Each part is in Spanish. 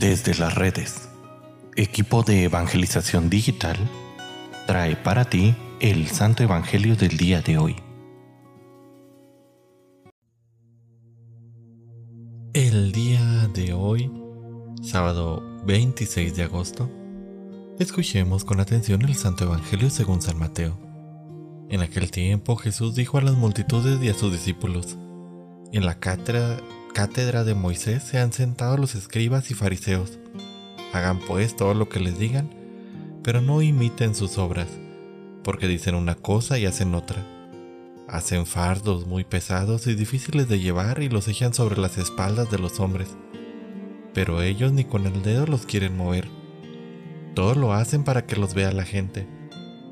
Desde las redes, equipo de evangelización digital trae para ti el Santo Evangelio del día de hoy. El día de hoy, sábado 26 de agosto, escuchemos con atención el Santo Evangelio según San Mateo. En aquel tiempo Jesús dijo a las multitudes y a sus discípulos, en la cátedra cátedra de Moisés se han sentado los escribas y fariseos. Hagan pues todo lo que les digan, pero no imiten sus obras, porque dicen una cosa y hacen otra. Hacen fardos muy pesados y difíciles de llevar y los echan sobre las espaldas de los hombres, pero ellos ni con el dedo los quieren mover. Todo lo hacen para que los vea la gente.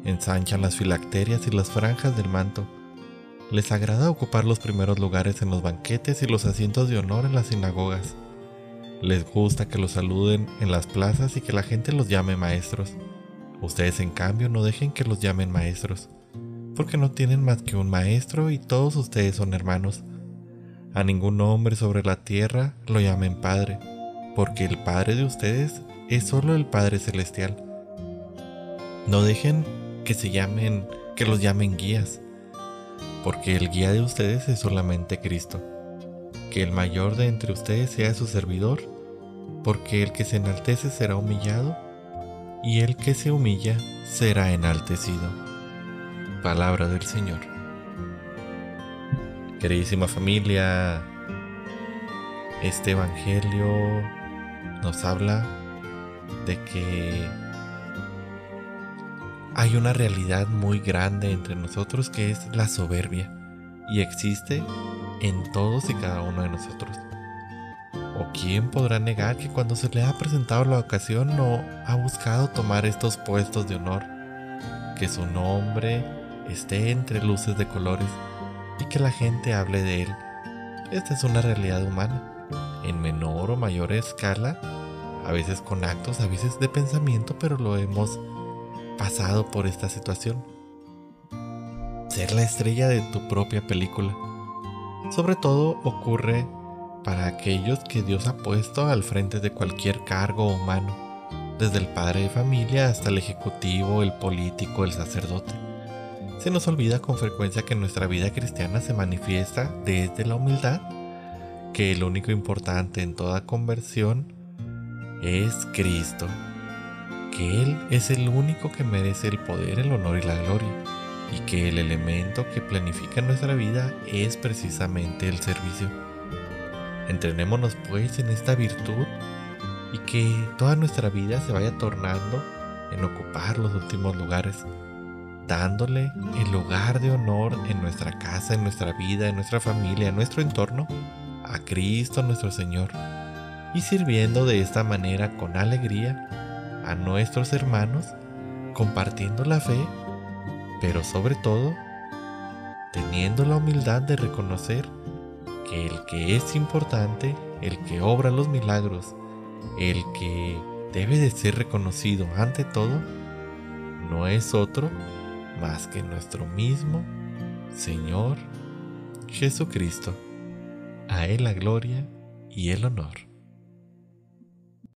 Ensanchan las filacterias y las franjas del manto les agrada ocupar los primeros lugares en los banquetes y los asientos de honor en las sinagogas. Les gusta que los saluden en las plazas y que la gente los llame maestros. Ustedes en cambio no dejen que los llamen maestros, porque no tienen más que un maestro y todos ustedes son hermanos. A ningún hombre sobre la tierra lo llamen Padre, porque el Padre de ustedes es solo el Padre Celestial. No dejen que se llamen, que los llamen guías porque el guía de ustedes es solamente Cristo. Que el mayor de entre ustedes sea su servidor, porque el que se enaltece será humillado, y el que se humilla será enaltecido. Palabra del Señor. Queridísima familia, este Evangelio nos habla de que hay una realidad muy grande entre nosotros que es la soberbia y existe en todos y cada uno de nosotros. ¿O quién podrá negar que cuando se le ha presentado la ocasión no ha buscado tomar estos puestos de honor? Que su nombre esté entre luces de colores y que la gente hable de él. Esta es una realidad humana, en menor o mayor escala, a veces con actos, a veces de pensamiento, pero lo hemos pasado por esta situación. Ser la estrella de tu propia película. Sobre todo ocurre para aquellos que Dios ha puesto al frente de cualquier cargo humano, desde el padre de familia hasta el ejecutivo, el político, el sacerdote. Se nos olvida con frecuencia que nuestra vida cristiana se manifiesta desde la humildad, que el único importante en toda conversión es Cristo que Él es el único que merece el poder, el honor y la gloria, y que el elemento que planifica nuestra vida es precisamente el servicio. Entrenémonos pues en esta virtud y que toda nuestra vida se vaya tornando en ocupar los últimos lugares, dándole el lugar de honor en nuestra casa, en nuestra vida, en nuestra familia, en nuestro entorno, a Cristo nuestro Señor, y sirviendo de esta manera con alegría a nuestros hermanos compartiendo la fe, pero sobre todo teniendo la humildad de reconocer que el que es importante, el que obra los milagros, el que debe de ser reconocido ante todo, no es otro más que nuestro mismo Señor Jesucristo. A Él la gloria y el honor.